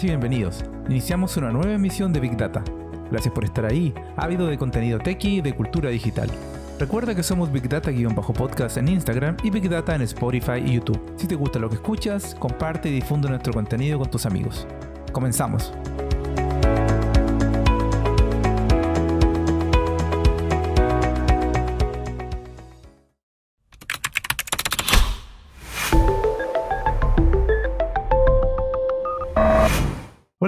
Y bienvenidos. Iniciamos una nueva emisión de Big Data. Gracias por estar ahí, ávido de contenido techy y de cultura digital. Recuerda que somos Big Data-podcast en Instagram y Big Data en Spotify y YouTube. Si te gusta lo que escuchas, comparte y difunde nuestro contenido con tus amigos. Comenzamos.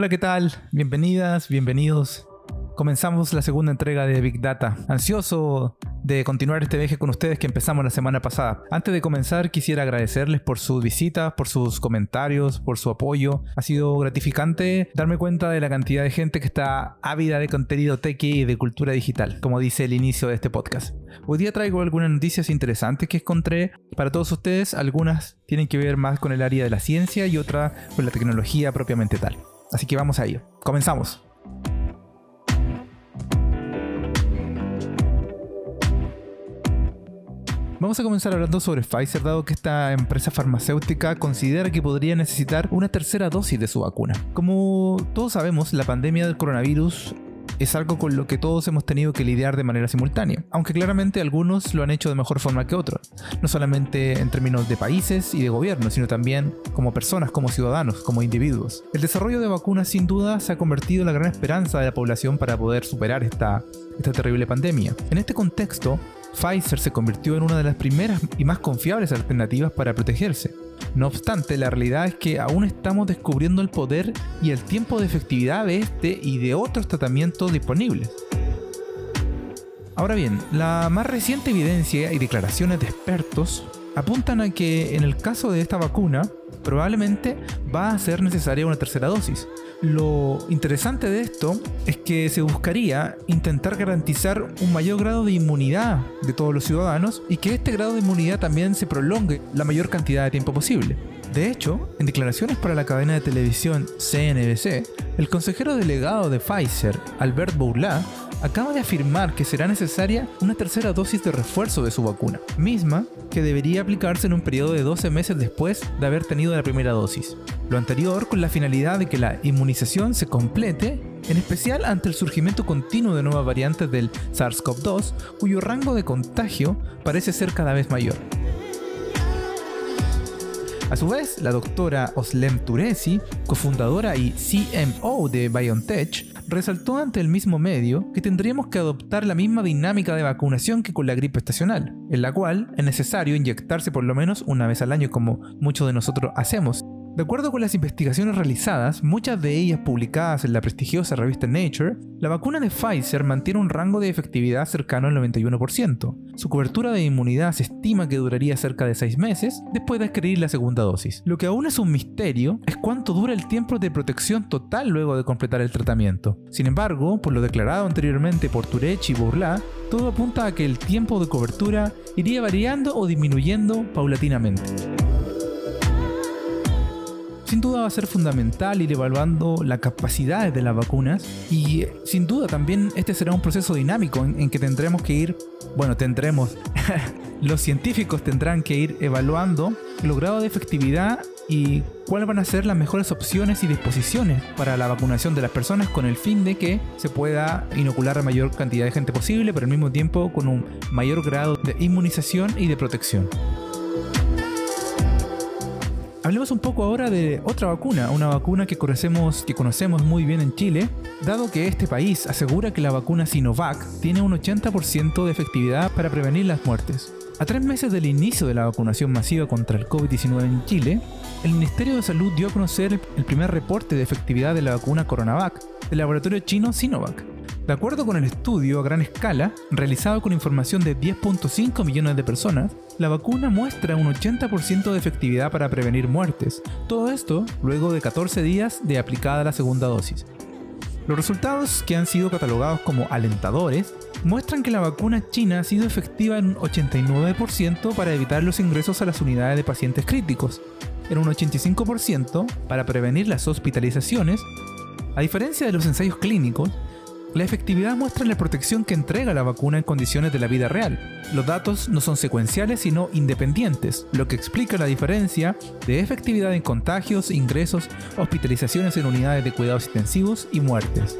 Hola, ¿qué tal? Bienvenidas, bienvenidos. Comenzamos la segunda entrega de Big Data. Ansioso de continuar este viaje con ustedes que empezamos la semana pasada. Antes de comenzar, quisiera agradecerles por sus visitas, por sus comentarios, por su apoyo. Ha sido gratificante darme cuenta de la cantidad de gente que está ávida de contenido tech y de cultura digital, como dice el inicio de este podcast. Hoy día traigo algunas noticias interesantes que encontré para todos ustedes. Algunas tienen que ver más con el área de la ciencia y otras con la tecnología propiamente tal. Así que vamos a ello. Comenzamos. Vamos a comenzar hablando sobre Pfizer, dado que esta empresa farmacéutica considera que podría necesitar una tercera dosis de su vacuna. Como todos sabemos, la pandemia del coronavirus es algo con lo que todos hemos tenido que lidiar de manera simultánea, aunque claramente algunos lo han hecho de mejor forma que otros, no solamente en términos de países y de gobiernos, sino también como personas, como ciudadanos, como individuos. El desarrollo de vacunas sin duda se ha convertido en la gran esperanza de la población para poder superar esta, esta terrible pandemia. En este contexto, Pfizer se convirtió en una de las primeras y más confiables alternativas para protegerse. No obstante, la realidad es que aún estamos descubriendo el poder y el tiempo de efectividad de este y de otros tratamientos disponibles. Ahora bien, la más reciente evidencia y declaraciones de expertos apuntan a que en el caso de esta vacuna probablemente va a ser necesaria una tercera dosis. Lo interesante de esto es que se buscaría intentar garantizar un mayor grado de inmunidad de todos los ciudadanos y que este grado de inmunidad también se prolongue la mayor cantidad de tiempo posible. De hecho, en declaraciones para la cadena de televisión CNBC, el consejero delegado de Pfizer, Albert Bourla, acaba de afirmar que será necesaria una tercera dosis de refuerzo de su vacuna, misma que debería aplicarse en un periodo de 12 meses después de haber tenido la primera dosis. Lo anterior con la finalidad de que la inmunización se complete, en especial ante el surgimiento continuo de nuevas variantes del SARS-CoV-2, cuyo rango de contagio parece ser cada vez mayor. A su vez, la doctora Oslem Turesi, cofundadora y CMO de BioNTech, resaltó ante el mismo medio que tendríamos que adoptar la misma dinámica de vacunación que con la gripe estacional, en la cual es necesario inyectarse por lo menos una vez al año como muchos de nosotros hacemos, de acuerdo con las investigaciones realizadas, muchas de ellas publicadas en la prestigiosa revista Nature, la vacuna de Pfizer mantiene un rango de efectividad cercano al 91%. Su cobertura de inmunidad se estima que duraría cerca de 6 meses después de adquirir la segunda dosis. Lo que aún es un misterio es cuánto dura el tiempo de protección total luego de completar el tratamiento. Sin embargo, por lo declarado anteriormente por Turech y Bourla, todo apunta a que el tiempo de cobertura iría variando o disminuyendo paulatinamente. Sin duda va a ser fundamental ir evaluando las capacidades de las vacunas y sin duda también este será un proceso dinámico en, que tendremos que ir, bueno, tendremos, los científicos tendrán que ir evaluando el grado de efectividad y cuáles van a ser las mejores opciones y disposiciones para la vacunación de las personas con el fin de que se pueda inocular a mayor cantidad de gente posible, pero al mismo tiempo con un mayor grado de inmunización y de protección. Hablemos un poco ahora de otra vacuna, una vacuna que conocemos, muy bien en Chile, dado que este país asegura que la vacuna Sinovac tiene un 80% de efectividad para prevenir las muertes. A tres meses del inicio de la vacunación masiva contra el COVID-19 en Chile, el Ministerio de Salud dio a conocer el primer reporte de efectividad de la vacuna Coronavac del laboratorio chino Sinovac. De acuerdo con el estudio a gran escala, realizado con información de 10.5 millones de personas, la vacuna muestra un 80% de efectividad para prevenir muertes. Todo esto luego de 14 días de aplicada la segunda dosis. Los resultados, que han sido catalogados como alentadores, muestran que la vacuna china ha sido efectiva en un 89% para evitar los ingresos a las unidades de pacientes críticos, en un 85% para prevenir las hospitalizaciones, a diferencia de los ensayos clínicos, La efectividad muestra la protección que entrega la vacuna en condiciones de la vida real. Los datos no son secuenciales sino independientes, lo que explica la diferencia de efectividad en contagios, ingresos, hospitalizaciones en unidades de cuidados intensivos y muertes.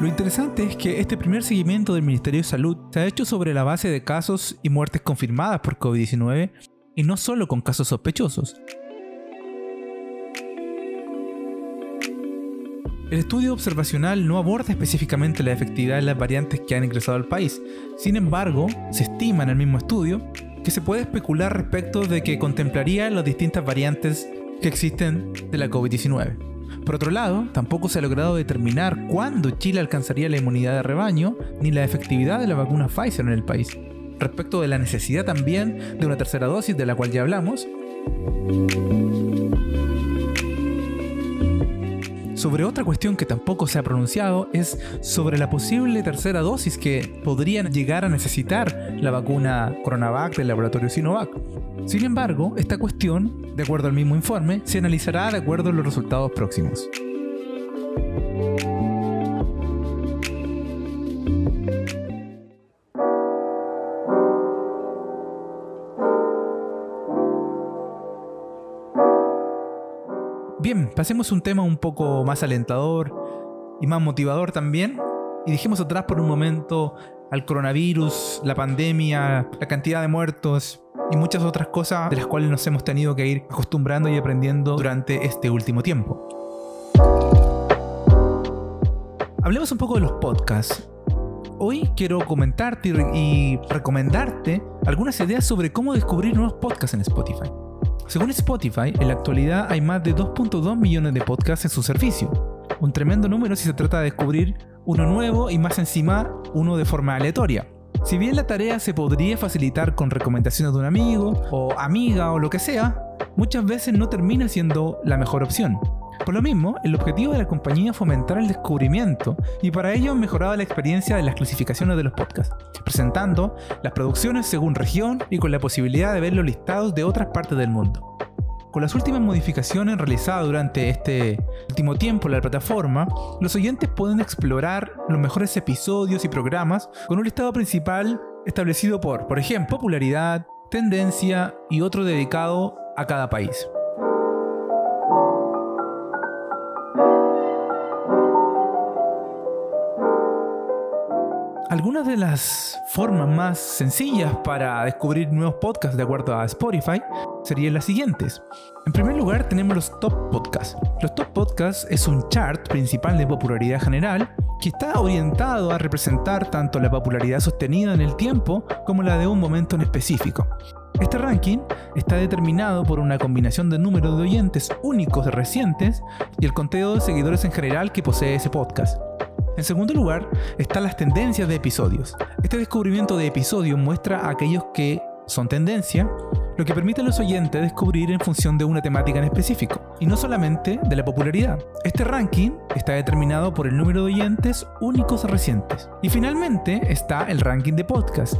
Lo interesante es que este primer seguimiento del Ministerio de Salud se ha hecho sobre la base de casos y muertes confirmadas por COVID-19 y no solo con casos sospechosos. El estudio observacional no aborda específicamente la efectividad de las variantes que han ingresado al país. Sin embargo, se estima en el mismo estudio que se puede especular respecto de que contemplaría las distintas variantes que existen de la COVID-19. Por otro lado, tampoco se ha logrado determinar cuándo Chile alcanzaría la inmunidad de rebaño ni la efectividad de la vacuna Pfizer en el país. Respecto de la necesidad también de una tercera dosis de la cual ya hablamos, sobre otra cuestión que tampoco se ha pronunciado es sobre la posible tercera dosis que podrían llegar a necesitar la vacuna Coronavac del laboratorio Sinovac. Sin embargo, esta cuestión, de acuerdo al mismo informe, se analizará de acuerdo a los resultados próximos. Bien, pasemos a un tema un poco más alentador y más motivador también. Y dejemos atrás por un momento al coronavirus, la pandemia, la cantidad de muertos y muchas otras cosas de las cuales nos hemos tenido que ir acostumbrando y aprendiendo durante este último tiempo. Hablemos un poco de los podcasts. Hoy quiero comentarte y recomendarte algunas ideas sobre cómo descubrir nuevos podcasts en Spotify. Según Spotify, en la actualidad hay más de 2.2 millones de podcasts en su servicio. Un tremendo número si se trata de descubrir uno nuevo y más encima uno de forma aleatoria. Si bien la tarea se podría facilitar con recomendaciones de un amigo o amiga o lo que sea, muchas veces no termina siendo la mejor opción. Por lo mismo, el objetivo de la compañía es fomentar el descubrimiento y para ello han mejorado la experiencia de las clasificaciones de los podcasts, presentando las producciones según región y con la posibilidad de ver los listados de otras partes del mundo. Con las últimas modificaciones realizadas durante este último tiempo en la plataforma, los oyentes pueden explorar los mejores episodios y programas con un listado principal establecido por, por ejemplo, popularidad, tendencia y otro dedicado a cada país. Algunas de las formas más sencillas para descubrir nuevos podcasts de acuerdo a Spotify serían las siguientes. En primer lugar tenemos los top podcasts. Los top podcasts es un chart principal de popularidad general que está orientado a representar tanto la popularidad sostenida en el tiempo como la de un momento en específico. Este ranking está determinado por una combinación de números de oyentes únicos recientes y el conteo de seguidores en general que posee ese podcast. En segundo lugar, están las tendencias de episodios. Este descubrimiento de episodios muestra a aquellos que son tendencia, lo que permite a los oyentes descubrir en función de una temática en específico, y no solamente de la popularidad. Este ranking está determinado por el número de oyentes únicos recientes. Y finalmente está el ranking de podcast,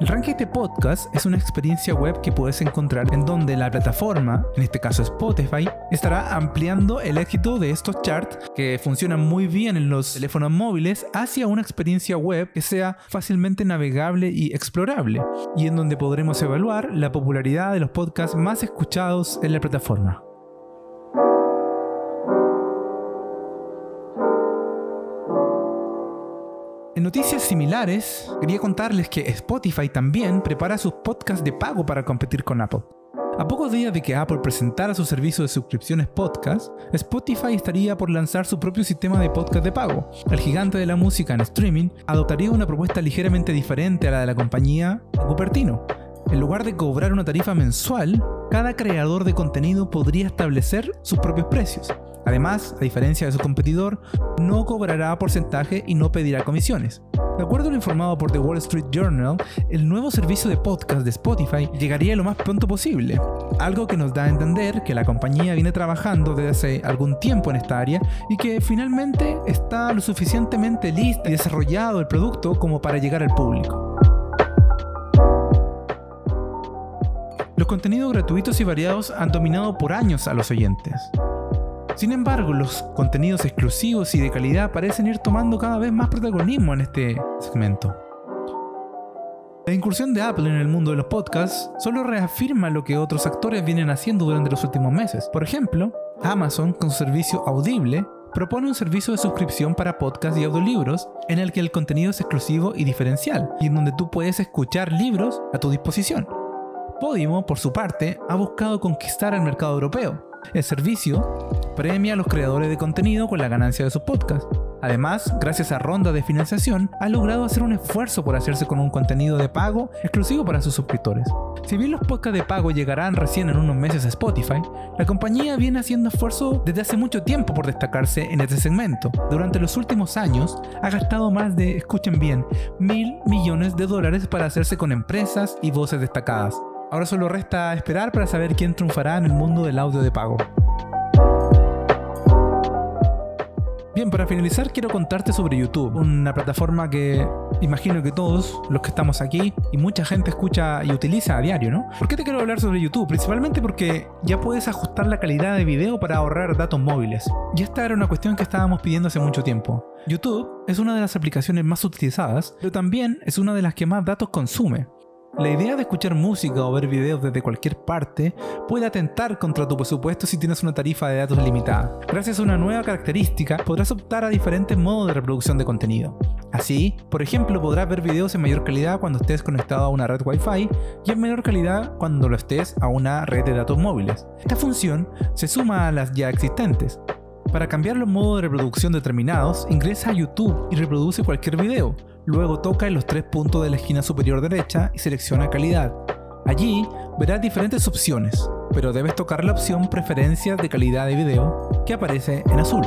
el de podcast es una experiencia web que puedes encontrar en donde la plataforma, en este caso Spotify, estará ampliando el éxito de estos charts que funcionan muy bien en los teléfonos móviles hacia una experiencia web que sea fácilmente navegable y explorable, y en donde podremos evaluar la popularidad de los podcasts más escuchados en la plataforma. En noticias similares, quería contarles que Spotify también prepara sus podcasts de pago para competir con Apple. A pocos días de que Apple presentara su servicio de suscripciones podcast, Spotify estaría por lanzar su propio sistema de podcast de pago. El gigante de la música en streaming adoptaría una propuesta ligeramente diferente a la de la compañía Cupertino. En lugar de cobrar una tarifa mensual, cada creador de contenido podría establecer sus propios precios. Además, a diferencia de su competidor, no cobrará porcentaje y no pedirá comisiones. De acuerdo a lo informado por The Wall Street Journal, el nuevo servicio de podcast de Spotify llegaría lo más pronto posible, algo que nos da a entender que la compañía viene trabajando desde hace algún tiempo en esta área y que finalmente está lo suficientemente listo y desarrollado el producto como para llegar al público. Los contenidos gratuitos y variados han dominado por años a los oyentes. Sin embargo, los contenidos exclusivos y de calidad parecen ir tomando cada vez más protagonismo en este segmento. La incursión de Apple en el mundo de los podcasts solo reafirma lo que otros actores vienen haciendo durante los últimos meses. Por ejemplo, Amazon, con su servicio Audible, propone un servicio de suscripción para podcasts y audiolibros en el que el contenido es exclusivo y diferencial, y en donde tú puedes escuchar libros a tu disposición. Podimo, por su parte, ha buscado conquistar el mercado europeo. El servicio premia a los creadores de contenido con la ganancia de sus podcasts, Además, gracias a ronda de financiación, ha logrado hacer un esfuerzo por hacerse con un contenido de pago exclusivo para sus suscriptores. Si bien los podcasts de pago llegarán recién en unos meses a Spotify, la compañía viene haciendo esfuerzo desde hace mucho tiempo por destacarse en este segmento. Durante los últimos años, ha gastado más de, escuchen bien, mil millones de dólares para hacerse con empresas y voces destacadas. Ahora solo resta esperar para saber quién triunfará en el mundo del audio de pago. Bien, para finalizar quiero contarte sobre YouTube, una plataforma que imagino que todos los que estamos aquí y mucha gente escucha y utiliza a diario, ¿no? ¿Por qué te quiero hablar sobre YouTube? Principalmente porque ya puedes ajustar la calidad de video para ahorrar datos móviles. Y esta era una cuestión que estábamos pidiendo hace mucho tiempo. YouTube es una de las aplicaciones más utilizadas, pero también es una de las que más datos consume. La idea de escuchar música o ver videos desde cualquier parte puede atentar contra tu presupuesto si tienes una tarifa de datos limitada. Gracias a una nueva característica, podrás optar a diferentes modos de reproducción de contenido. Así, por ejemplo, podrás ver videos en mayor calidad cuando estés conectado a una red Wi-Fi y en menor calidad cuando lo estés a una red de datos móviles. Esta función se suma a las ya existentes. Para cambiar los modos de reproducción determinados, ingresa a YouTube y reproduce cualquier video, Luego toca en los tres puntos de la esquina superior derecha y selecciona calidad. Allí verás diferentes opciones, pero debes tocar la opción Preferencias de calidad de video que aparece en azul.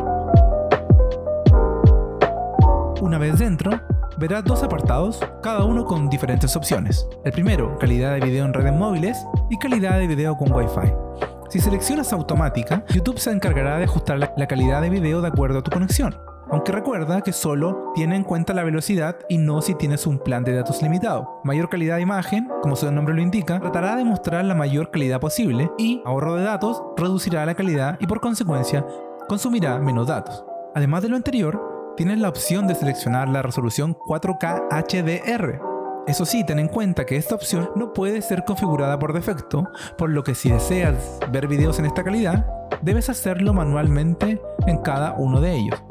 Una vez dentro, verás dos apartados, cada uno con diferentes opciones. El primero, calidad de video en redes móviles y calidad de video con Wi-Fi. Si seleccionas automática, YouTube se encargará de ajustar la calidad de video de acuerdo a tu conexión aunque recuerda que solo tiene en cuenta la velocidad y no si tienes un plan de datos limitado. Mayor calidad de imagen, como su nombre lo indica, tratará de mostrar la mayor calidad posible y ahorro de datos reducirá la calidad y por consecuencia consumirá menos datos. Además de lo anterior, tienes la opción de seleccionar la resolución 4K HDR. Eso sí, ten en cuenta que esta opción no puede ser configurada por defecto, por lo que si deseas ver videos en esta calidad, debes hacerlo manualmente en cada uno de ellos.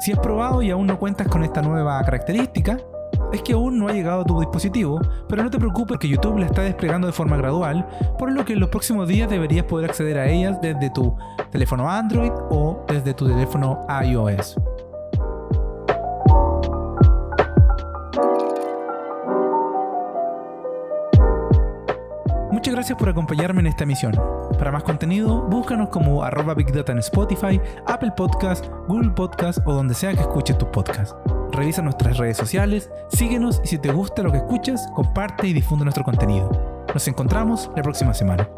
Si has probado y aún no cuentas con esta nueva característica, es que aún no ha llegado a tu dispositivo, pero no te preocupes que YouTube la está desplegando de forma gradual, por lo que en los próximos días deberías poder acceder a ellas desde tu teléfono Android o desde tu teléfono iOS. Gracias por acompañarme en esta emisión. Para más contenido, búscanos como arroba Big Data en Spotify, Apple Podcast, Google Podcast o donde sea que escuches tu podcast. Revisa nuestras redes sociales, síguenos y si te gusta lo que escuchas, comparte y difunde nuestro contenido. Nos encontramos la próxima semana.